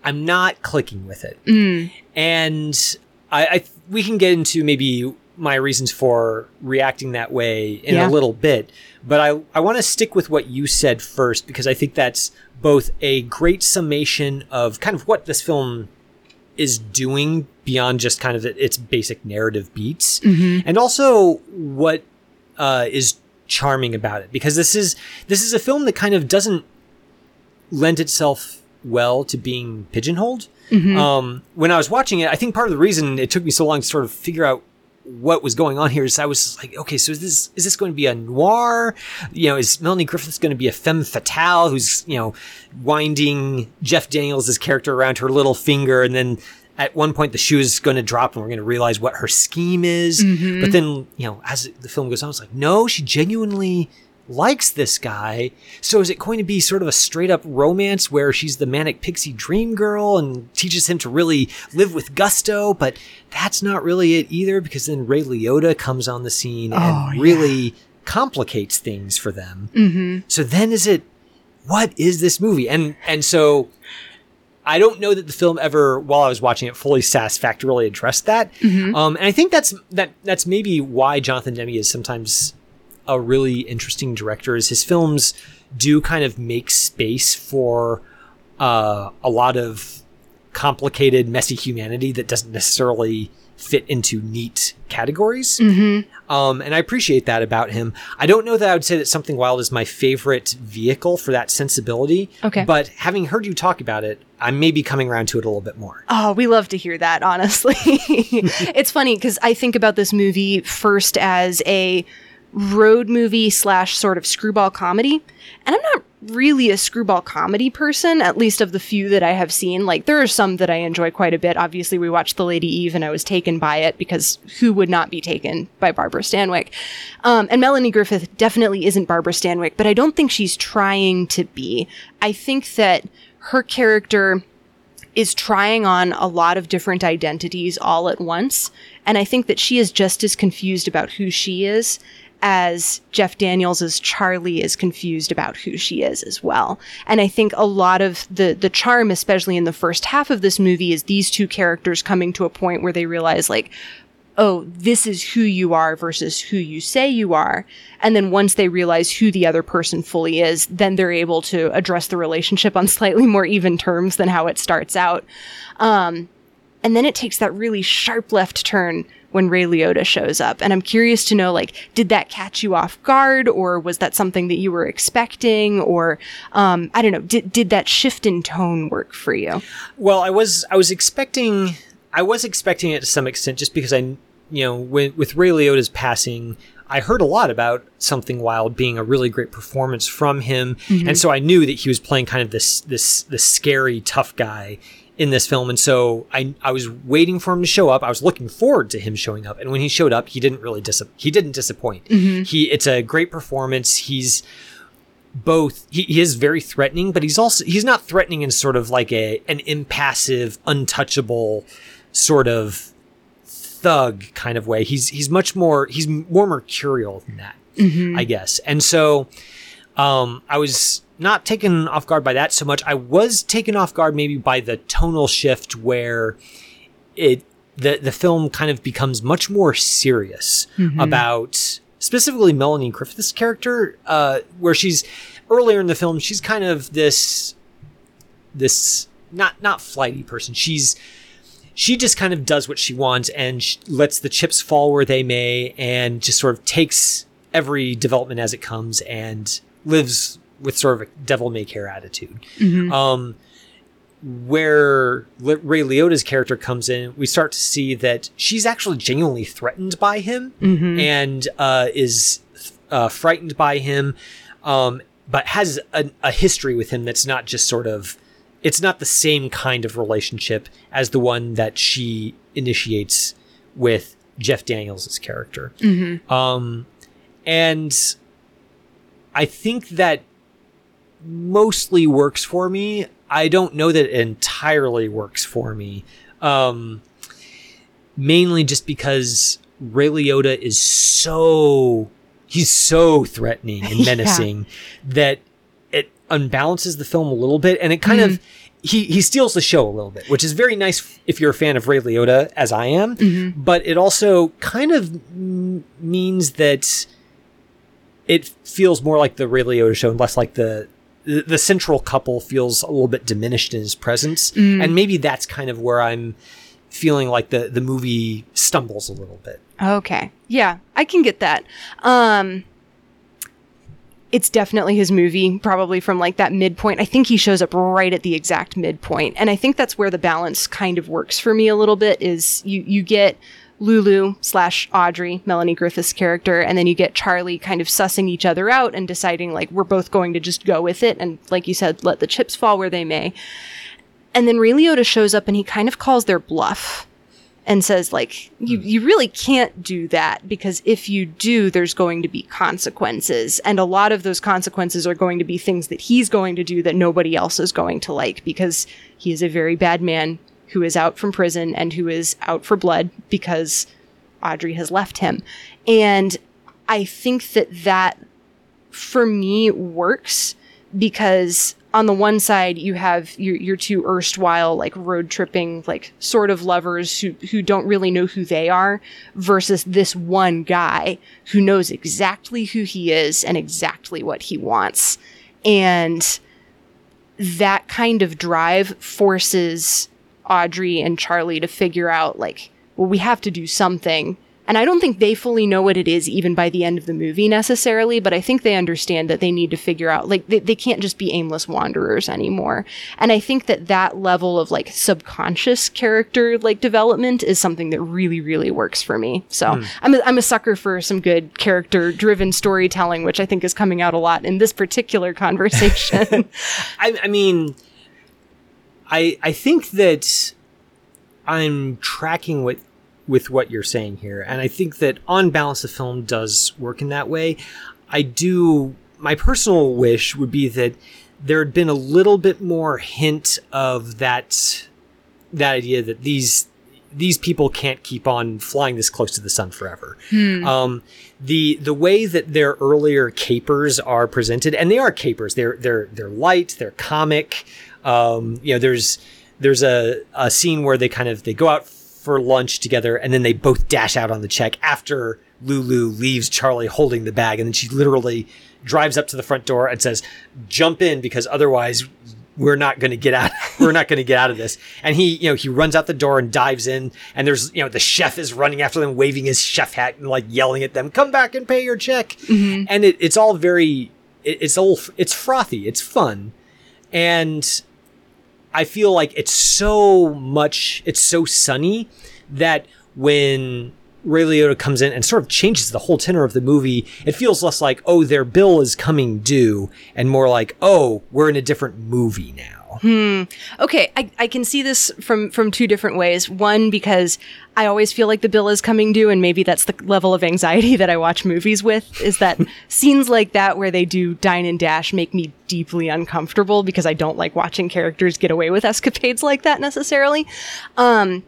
I'm not clicking with it, Mm. and I, I we can get into maybe my reasons for reacting that way in Yeah. a little bit, but I I want to stick with what you said first because I think that's both a great summation of kind of what this film is doing beyond just kind of its basic narrative beats, and also what uh, is charming about it because this is this is a film that kind of doesn't lend itself well to being pigeonholed. Um, when I was watching it, I think part of the reason it took me so long to sort of figure out what was going on here is I was like, okay, so is this is this going to be a noir? You know, is Melanie Griffiths going to be a femme fatale who's you know winding Jeff Daniels' character around her little finger, and then at one point the shoe is going to drop, and we're going to realize what her scheme is. Mm-hmm. But then you know, as the film goes on, it's like, no, she genuinely likes this guy. So is it going to be sort of a straight up romance where she's the manic pixie dream girl and teaches him to really live with gusto? But that's not really it either because then Ray Liotta comes on the scene and really complicates things for them. Mm-hmm. So then is it, what is this movie? And, and so I don't know that the film ever, while I was watching it, fully satisfactorily addressed that. Um, and I think that's that that's maybe why Jonathan Demme is sometimes a really interesting director. Is his films do kind of make space for uh, a lot of complicated, messy humanity that doesn't necessarily fit into neat categories. Um, and I appreciate that about him. I don't know that I would say that Something Wild is my favorite vehicle for that sensibility. Okay. But having heard you talk about it, I may be coming around to it a little bit more. Oh, we love to hear that, honestly. it's funny because I think about this movie first as a road movie slash sort of screwball comedy. And I'm not really a screwball comedy person, at least of the few that I have seen. Like, there are some that I enjoy quite a bit. Obviously, we watched The Lady Eve and I was taken by it because who would not be taken by Barbara Stanwyck? Um, and Melanie Griffith definitely isn't Barbara Stanwyck, but I don't think she's trying to be. I think that her character is trying on a lot of different identities all at once. And I think that she is just as confused about who she is as Jeff Daniels as Charlie is confused about who she is as well. And I think a lot of the the charm, especially in the first half of this movie, is these two characters coming to a point where they realize like, oh, this is who you are versus who you say you are. And then once they realize who the other person fully is, then they're able to address the relationship on slightly more even terms than how it starts out. Um, and then it takes that really sharp left turn when Ray Liotta shows up. And I'm curious to know, like, did that catch you off guard, or was that something that you were expecting, or um, I don't know, did did that shift in tone work for you? Well, I was I was expecting I was expecting it to some extent just because I you know with with Ray Liotta's passing I heard a lot about Something Wild being a really great performance from him and so I knew that he was playing kind of this this this scary tough guy in this film. And so I I was waiting for him to show up. I was looking forward to him showing up. And when he showed up he didn't really dis- he didn't disappoint. Mm-hmm. He it's a great performance. He's both he, he is very threatening but he's also he's not threatening in sort of like a an impassive untouchable sort of thug kind of way. He's he's much more he's more mercurial than that mm-hmm. i guess. And so um i was not taken off guard by that so much i was taken off guard maybe by the tonal shift where it the the film kind of becomes much more serious about specifically Melanie Griffith's character, uh, where she's earlier in the film, she's kind of this this not not flighty person. She's she just kind of does what she wants and sh- lets the chips fall where they may, and just sort of takes every development as it comes and lives with sort of a devil may care attitude. Um, where Ray Liotta's character comes in, we start to see that she's actually genuinely threatened by him and uh, is uh, frightened by him, um, but has a, a history with him that's not just sort of. It's not the same kind of relationship as the one that she initiates with Jeff Daniels' character. Um, and I think that mostly works for me. I don't know that it entirely works for me. Um, mainly just because Ray Liotta is so he's so threatening and menacing that it unbalances the film a little bit and it kind of he he steals the show a little bit, which is very nice if you're a fan of Ray Liotta as I am, but it also kind of mm, means that it feels more like the Ray Liotta show and less like the the the central couple feels a little bit diminished in his presence, and maybe that's kind of where I'm feeling like the the movie stumbles a little bit. Okay. Yeah, I can get that. Um it's definitely his movie, probably from like that midpoint. I think he shows up right at the exact midpoint. And I think that's where the balance kind of works for me a little bit is you you get Lulu slash Audrey, Melanie Griffith's character, and then you get Charlie kind of sussing each other out and deciding like we're both going to just go with it and like you said, let the chips fall where they may. And then Ray Liotta shows up and he kind of calls their bluff and says like you hmm. you really can't do that because if you do there's going to be consequences. And a lot of those consequences are going to be things that he's going to do that nobody else is going to like because he is a very bad man who is out from prison and who is out for blood because Audrey has left him. And I think that that for me works because on the one side you have your your two erstwhile like road tripping like sort of lovers who who don't really know who they are versus this one guy who knows exactly who he is and exactly what he wants. And that kind of drive forces Audrey and Charlie to figure out like well we have to do something and I don't think they fully know what it is even by the end of the movie necessarily, but I think they understand that they need to figure out, like, they, they can't just be aimless wanderers anymore. And I think that that level of, like, subconscious character, like, development is something that really, really works for me. So hmm. I'm, a, I'm a sucker for some good character driven storytelling, which I think is coming out a lot in this particular conversation. I, I mean, I I think that I'm tracking what with what you're saying here, and I think that on balance, the film does work in that way. I do. My personal wish would be that there had been a little bit more hint of that that idea that these these people can't keep on flying this close to the sun forever. Um, the the way that their earlier capers are presented, and they are capers. They're they're they're light. They're comic. Um, you know, there's there's a, a scene where they kind of they go out for lunch together, and then they both dash out on the check after Lulu leaves Charlie holding the bag, and then she literally drives up to the front door and says, "Jump in, because otherwise." We're not going to get out. We're not going to get out of this. And he, you know, he runs out the door and dives in. And there's, you know, the chef is running after them, waving his chef hat and like yelling at them, "Come back and pay your check." And it, it's all very, it, it's all, it's frothy. It's fun, and I feel like it's so much, it's so sunny that when Ray Liotta comes in and sort of changes the whole tenor of the movie, it feels less like, oh, their bill is coming due, and more like, oh, we're in a different movie now. Okay, I, I can see this from from two different ways. One, because I always feel like the bill is coming due, and maybe that's the level of anxiety that I watch movies with. Is that scenes like that where they do dine and dash make me deeply uncomfortable because I don't like watching characters get away with escapades like that necessarily. Um,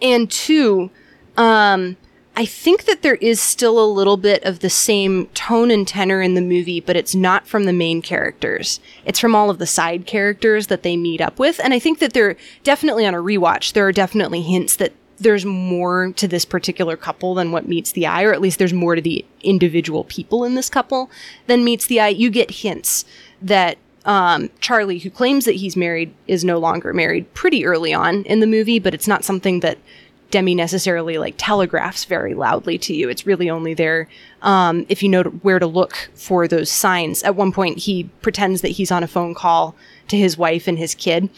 and two, um, I think that there is still a little bit of the same tone and tenor in the movie, but it's not from the main characters. It's from all of the side characters that they meet up with. And I think that they're definitely on a rewatch. There are definitely hints that there's more to this particular couple than what meets the eye, or at least there's more to the individual people in this couple than meets the eye. You get hints that um, Charlie, who claims that he's married, is no longer married pretty early on in the movie, but it's not something that Demme necessarily like telegraphs very loudly to you. It's really only there um, if you know where to look for those signs. At one point, he pretends that he's on a phone call to his wife and his kid,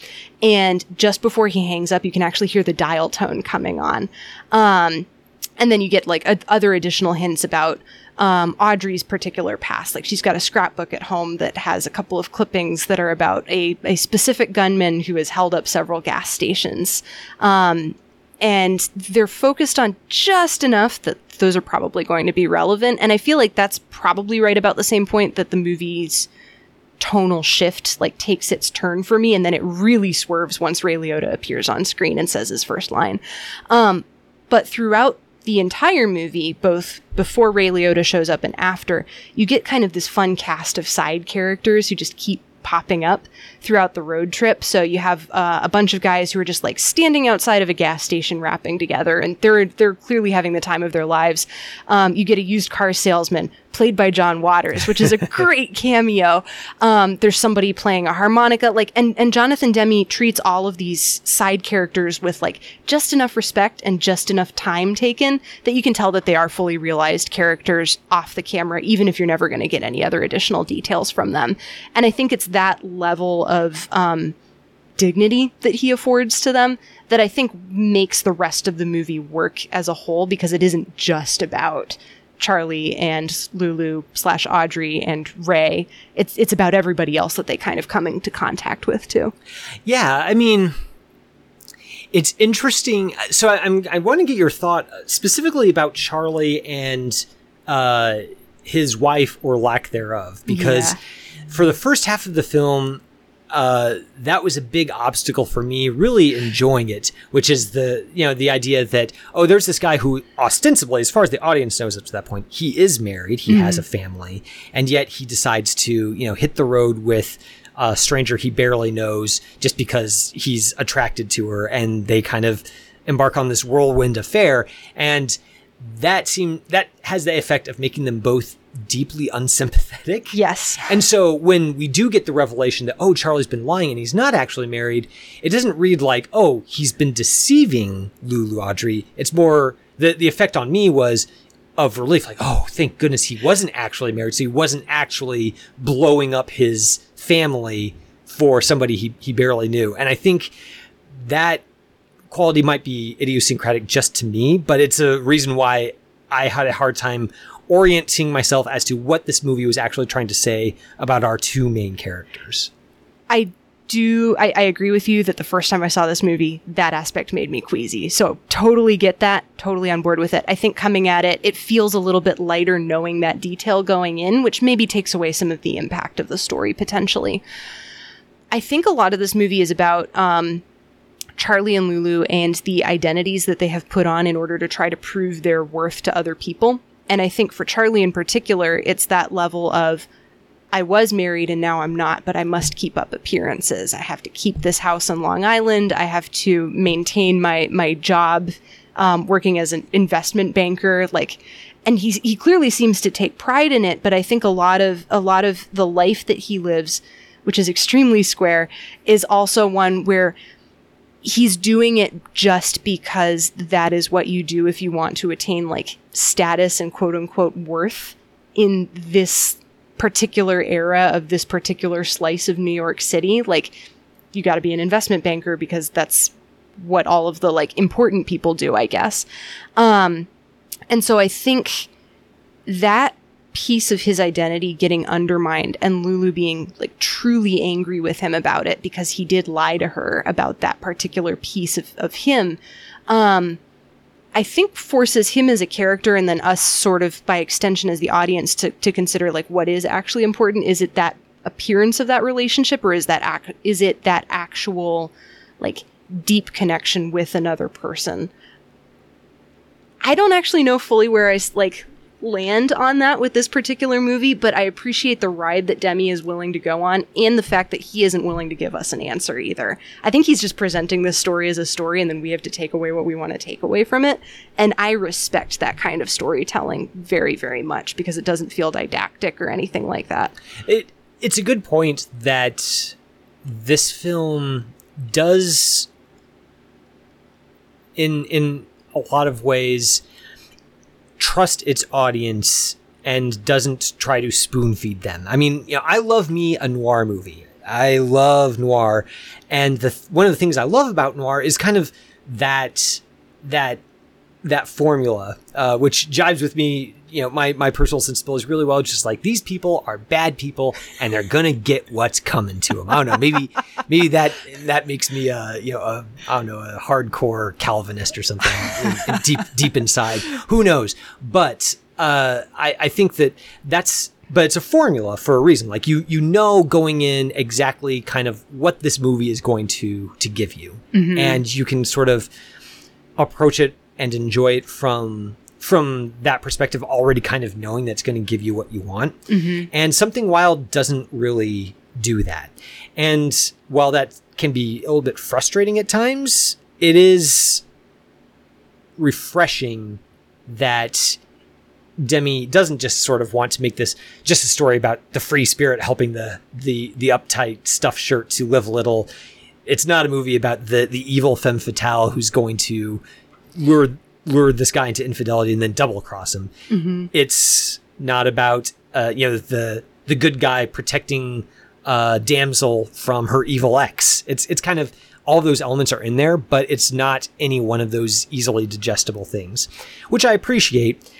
and just before he hangs up, you can actually hear the dial tone coming on. Um, and then you get like a, other additional hints about um, Audrey's particular past. Like she's got a scrapbook at home that has a couple of clippings that are about a, a specific gunman who has held up several gas stations. Um, and they're focused on just enough that those are probably going to be relevant. And I feel like that's probably right about the same point that the movie's tonal shift like takes its turn for me and then it really swerves once Ray Liotta appears on screen and says his first line. Um, but throughout the entire movie, both before Ray Liotta shows up and after, you get kind of this fun cast of side characters who just keep popping up throughout the road trip. So you have uh, a bunch of guys who are just like standing outside of a gas station rapping together, and they're they're clearly having the time of their lives. Um, you get a used car salesman played by John Waters, which is a great cameo. Um, there's somebody playing a harmonica, like, and and Jonathan Demme treats all of these side characters with like just enough respect and just enough time taken that you can tell that they are fully realized characters off the camera, even if you're never going to get any other additional details from them. And I think it's that level of um, dignity that he affords to them that I think makes the rest of the movie work as a whole because it isn't just about Charlie and Lulu slash Audrey and Ray. It's it's about everybody else that they kind of come into contact with too. Yeah, I mean, it's interesting. So I, I'm I want to get your thought specifically about Charlie and uh, his wife or lack thereof, because Yeah. for the first half of the film. Uh, that was a big obstacle for me really enjoying it which is the you know the idea that oh there's this guy who ostensibly as far as the audience knows up to that point he is married he has a family and yet he decides to you know hit the road with a stranger he barely knows just because he's attracted to her and they kind of embark on this whirlwind affair. And that seem that has the effect of making them both deeply unsympathetic Yes. and so when we do get the revelation that, oh, Charlie's been lying and he's not actually married, it doesn't read like, oh, he's been deceiving Lulu Audrey. It's more, the, the effect on me was of relief, like, oh, thank goodness he wasn't actually married. So he wasn't actually blowing up his family for somebody he, he barely knew. And I think that quality might be idiosyncratic just to me, but it's a reason why I had a hard time orienting myself as to what this movie was actually trying to say about our two main characters. I do I, I agree with you that the first time I saw this movie, that aspect made me queasy. So totally get that, totally on board with it. I think coming at it, it feels a little bit lighter knowing that detail going in, which maybe takes away some of the impact of the story potentially. I think a lot of this movie is about um, Charlie and Lulu and the identities that they have put on in order to try to prove their worth to other people. And I think for Charlie in particular, it's that level of I was married and now I'm not, but I must keep up appearances. I have to keep this house on Long Island. I have to maintain my my job um, working as an investment banker. Like, and he he clearly seems to take pride in it. But I think a lot of a lot of the life that he lives, which is extremely square, is also one where he's doing it just because that is what you do if you want to attain like status and quote unquote worth in this particular era of this particular slice of New York City. Like, you got to be an investment banker because that's what all of the like important people do, I guess. Um, and so I think that piece of his identity getting undermined and Lulu being like truly angry with him about it because he did lie to her about that particular piece of, of him. Um, I think forces him as a character and then us sort of by extension as the audience to, to consider like what is actually important. Is it that appearance of that relationship or is that ac- is it that actual like deep connection with another person? I don't actually know fully where I like land on that with this particular movie, but I appreciate the ride that Demme is willing to go on and the fact that he isn't willing to give us an answer either. I think he's just presenting this story as a story and then we have to take away what we want to take away from it. And I respect that kind of storytelling very, very much because it doesn't feel didactic or anything like that. It it's a good point that this film does in in a lot of ways trust its audience and doesn't try to spoon feed them. I mean, you know, I love me a noir movie. I love noir, and the one of the things I love about noir is kind of that that that formula, uh, which jives with me. You know, my my personal sensibilities really well. Just like these people are bad people, and they're gonna get what's coming to them. I don't know. Maybe maybe that that makes me a you know a I don't know a hardcore Calvinist or something in- in deep deep inside. Who knows? But uh, I I think that that's but it's a formula for a reason. Like you you know going in exactly kind of what this movie is going to to give you, and you can sort of approach it and enjoy it from from that perspective already kind of knowing that's going to give you what you want. Mm-hmm. And something wild doesn't really do that. And while that can be a little bit frustrating at times it is refreshing that Demme doesn't just sort of want to make this just a story about the free spirit helping the the the uptight stuffed shirt to live a little. It's not a movie about the the evil femme fatale who's going to lure lure this guy into infidelity and then double cross him. It's not about uh, you know the the good guy protecting uh, damsel from her evil ex. It's it's kind of all those elements are in there, but it's not any one of those easily digestible things, which I appreciate.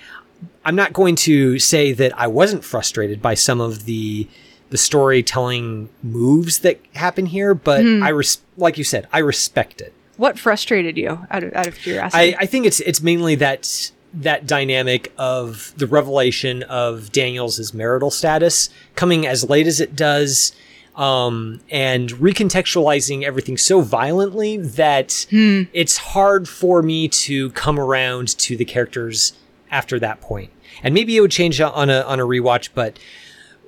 I'm not going to say that I wasn't frustrated by some of the the storytelling moves that happen here, but I res- like you said, I respect it. What frustrated you out of, out of curiosity? I, I think it's it's mainly that that dynamic of the revelation of Daniels' marital status coming as late as it does, um, and recontextualizing everything so violently that it's hard for me to come around to the characters after that point. And maybe it would change on a on a rewatch, but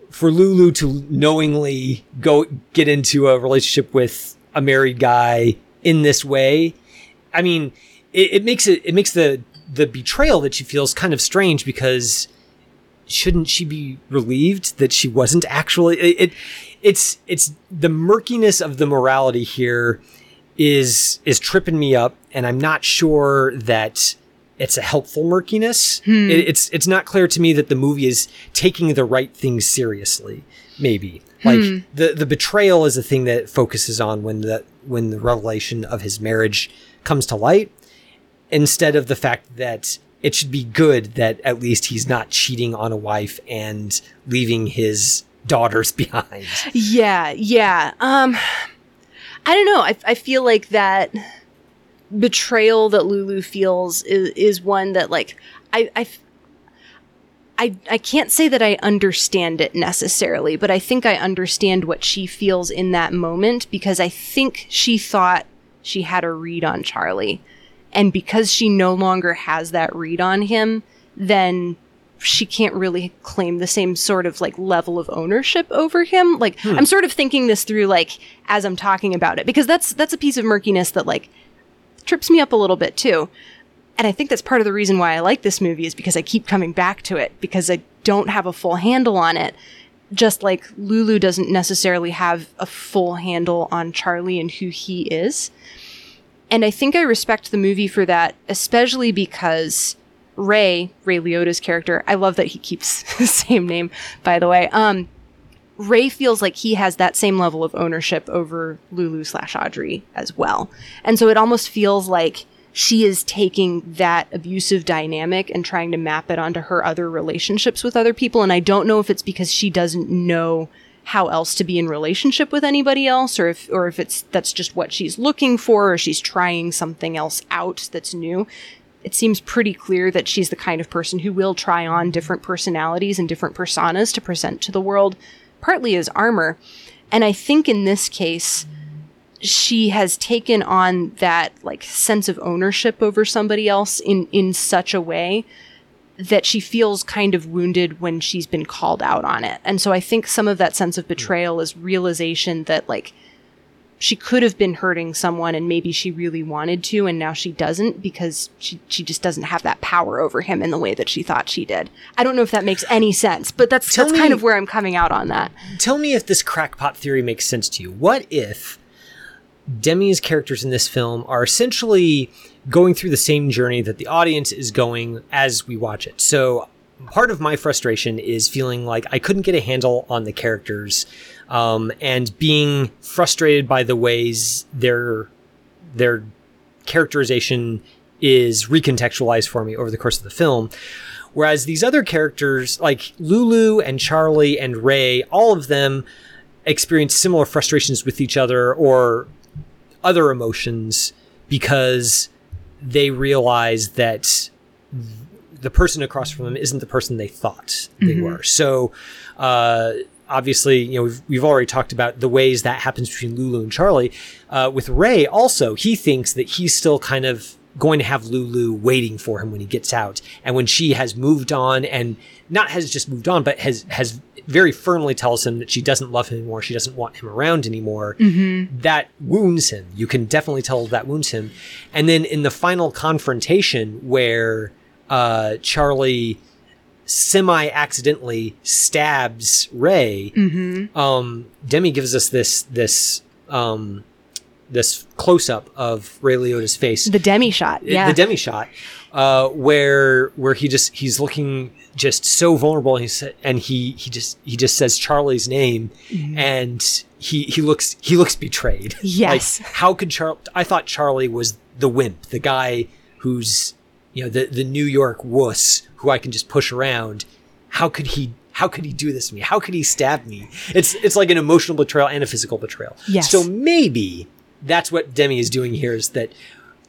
for Lulu to knowingly go get into a relationship with a married guy in this way, I mean, it, it makes it it makes the the betrayal that she feels kind of strange because shouldn't she be relieved that she wasn't actually it, it it's it's the murkiness of the morality here is is tripping me up and I'm not sure that it's a helpful murkiness. Hmm. It, it's it's not clear to me that the movie is taking the right things seriously. Maybe like hmm. the the betrayal is a thing that it focuses on when the when the revelation of his marriage comes to light, instead of the fact that it should be good that at least he's not cheating on a wife and leaving his daughters behind. Yeah, yeah. Um, I don't know. I, I feel like that betrayal that Lulu feels is, is one that like I, I I I can't say that I understand it necessarily, but I think I understand what she feels in that moment because I think she thought she had a read on Charlie. And because she no longer has that read on him, then she can't really claim the same sort of like level of ownership over him. Like hmm. I'm sort of thinking this through like as I'm talking about it because that's that's a piece of murkiness that like trips me up a little bit too. And I think that's part of the reason why I like this movie is because I keep coming back to it because I don't have a full handle on it. Just like Lulu doesn't necessarily have a full handle on Charlie and who he is. And I think I respect the movie for that, especially because Ray, Ray Liotta's character, I love that he keeps the same name, by the way. Um, Ray feels like he has that same level of ownership over Lulu slash Audrey as well. And so it almost feels like she is taking that abusive dynamic and trying to map it onto her other relationships with other people. And I don't know if it's because she doesn't know how else to be in relationship with anybody else or if or if it's that's just what she's looking for or she's trying something else out that's new it seems pretty clear that she's the kind of person who will try on different personalities and different personas to present to the world partly as armor and i think in this case she has taken on that like sense of ownership over somebody else in in such a way that she feels kind of wounded when she's been called out on it. And so I think some of that sense of hmm. betrayal is realization that like she could have been hurting someone and maybe she really wanted to and now she doesn't because she she just doesn't have that power over him in the way that she thought she did. I don't know if that makes any sense, but that's Tell that's kind of where I'm coming out on that. Tell me if this crackpot theory makes sense to you. What if Demme's characters in this film are essentially going through the same journey that the audience is going as we watch it. So part of my frustration is feeling like I couldn't get a handle on the characters um, and being frustrated by the ways their their characterization is recontextualized for me over the course of the film. Whereas these other characters, like Lulu and Charlie and Ray, all of them experience similar frustrations with each other or other emotions because they realize that the person across from them isn't the person they thought they were. So, uh, obviously, you know, we've, we've already talked about the ways that happens between Lulu and Charlie. Uh, with Ray, also, he thinks that he's still kind of going to have Lulu waiting for him when he gets out. And when she has moved on and not has just moved on, but has, has very firmly tells him that she doesn't love him anymore. She doesn't want him around anymore. That wounds him. You can definitely tell that wounds him. And then in the final confrontation where, uh, Charlie semi accidentally stabs Ray, um, Demme gives us this, this, um, this close up of Ray Liotta's face The Demme shot. Yeah. the Demme shot, uh, where where he just he's looking just so vulnerable. And he and he he just he just says Charlie's name, and he he looks he looks betrayed. Yes. like how could Charlie? I thought Charlie was the wimp, the guy who's you know the the New York wuss who I can just push around. How could he? How could he do this to me? How could he stab me? It's it's like an emotional betrayal and a physical betrayal. Yes. So maybe that's what Demme is doing here is that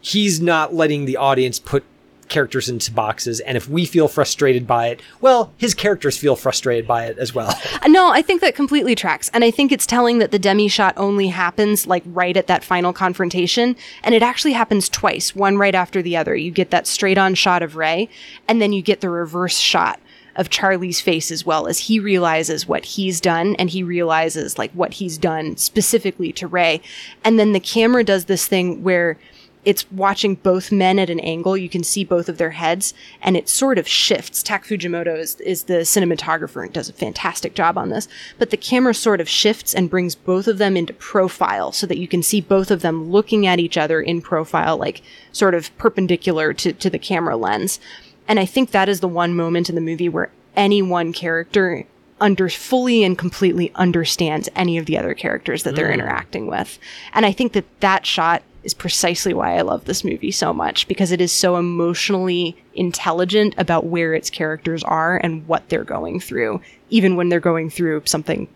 he's not letting the audience put characters into boxes and if we feel frustrated by it well his characters feel frustrated by it as well No, I think that completely tracks. And I think it's telling that the Demme shot only happens like right at that final confrontation. And it actually happens twice, one right after the other. You get that straight on shot of Ray, and then you get the reverse shot of Charlie's face as well as he realizes what he's done and he realizes like what he's done specifically to Ray. And then the camera does this thing where it's watching both men at an angle. You can see both of their heads, and it sort of shifts. Tak Fujimoto is, is the cinematographer and does a fantastic job on this. But the camera sort of shifts and brings both of them into profile so that you can see both of them looking at each other in profile, like sort of perpendicular to, to the camera lens. And I think that is the one moment in the movie where any one character under fully and completely understands any of the other characters that they're mm. interacting with. And I think that that shot is precisely why I love this movie so much because it is so emotionally intelligent about where its characters are and what they're going through, even when they're going through something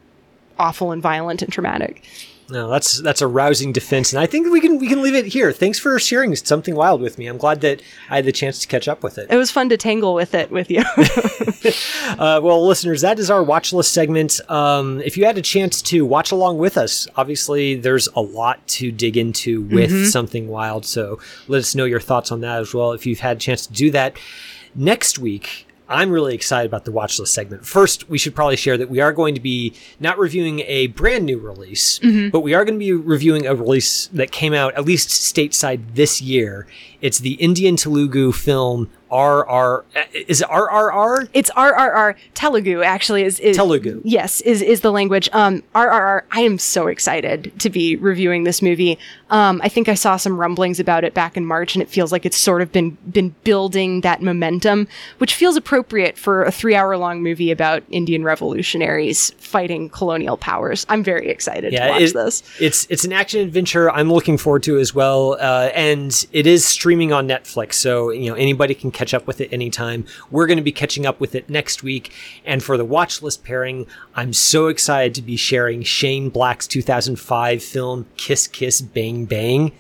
awful and violent and traumatic. No that's that's a rousing defense and i think we can we can leave it here thanks for sharing something wild with me i'm glad that i had the chance to catch up with it It was fun to tangle with it with you. Uh, well, listeners, that is our watch list segment. Um, if you had a chance to watch along with us, obviously there's a lot to dig into with something wild. So let us know your thoughts on that as well if you've had a chance to do that. Next week, I'm really excited about the watch list segment. First, we should probably share that we are going to be not reviewing a brand new release, mm-hmm. but we are going to be reviewing a release that came out at least stateside this year. It's the Indian Telugu film RR. Is it RRR? it's RRR Telugu actually is, is Telugu. Yes, is is the language. Um RRR I am so excited to be reviewing this movie. Um I think I saw some rumblings about it back in March and it feels like it's sort of been been building that momentum, which feels appropriate for a 3-hour long movie about Indian revolutionaries fighting colonial powers. I'm very excited to watch it- this. It's it's an action adventure I'm looking forward to as well, uh, and it is streaming on Netflix, so you know anybody can catch up with it anytime. We're going to be catching up with it next week, and for the watch list pairing, I'm so excited to be sharing Shane Black's 2005 film Kiss Kiss Bang Bang.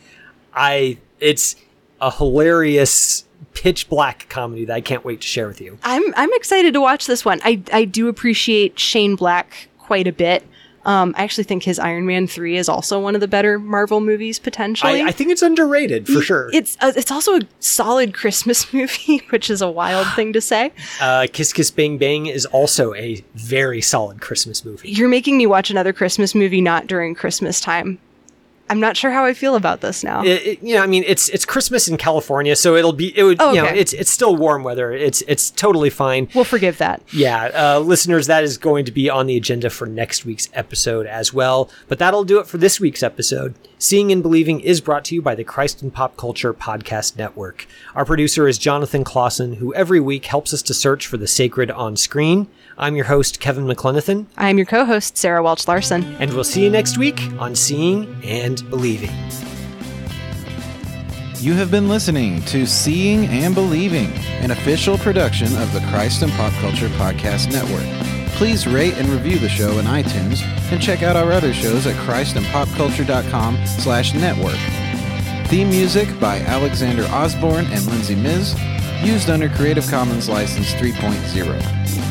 I it's a hilarious pitch black comedy that I can't wait to share with you. I'm I'm excited to watch this one. I I do appreciate Shane Black quite a bit. Um, I actually think his Iron Man three is also one of the better Marvel movies potentially. I, I think it's underrated for sure. It's uh, it's also a solid Christmas movie, which is a wild thing to say. Uh, Kiss Kiss Bang Bang is also a very solid Christmas movie. You're making me watch another Christmas movie not during Christmas time. I'm not sure how I feel about this now. It, it, you know, I mean, it's it's Christmas in California, so it'll be it would Oh, you know it's it's still warm weather. It's it's totally fine. we'll forgive that. Yeah, uh, listeners, that is going to be on the agenda for next week's episode as well. But that'll do it for this week's episode. Seeing and Believing is brought to you by the Christ and Pop Culture Podcast Network. Our producer is Jonathan Clausen, who every week helps us to search for the sacred on screen. I'm your host, Kevin McLenithan, I am your co-host, Sarah Welch Larson. and we'll see you next week on Seeing and Believing. You have been listening to Seeing and Believing, an official production of the Christ and Pop Culture Podcast Network. Please rate and review the show in iTunes and check out our other shows at christandpopculture.com slash network. Theme music by Alexander Osborne and Lindsay Miz, used under Creative Commons License 3.0.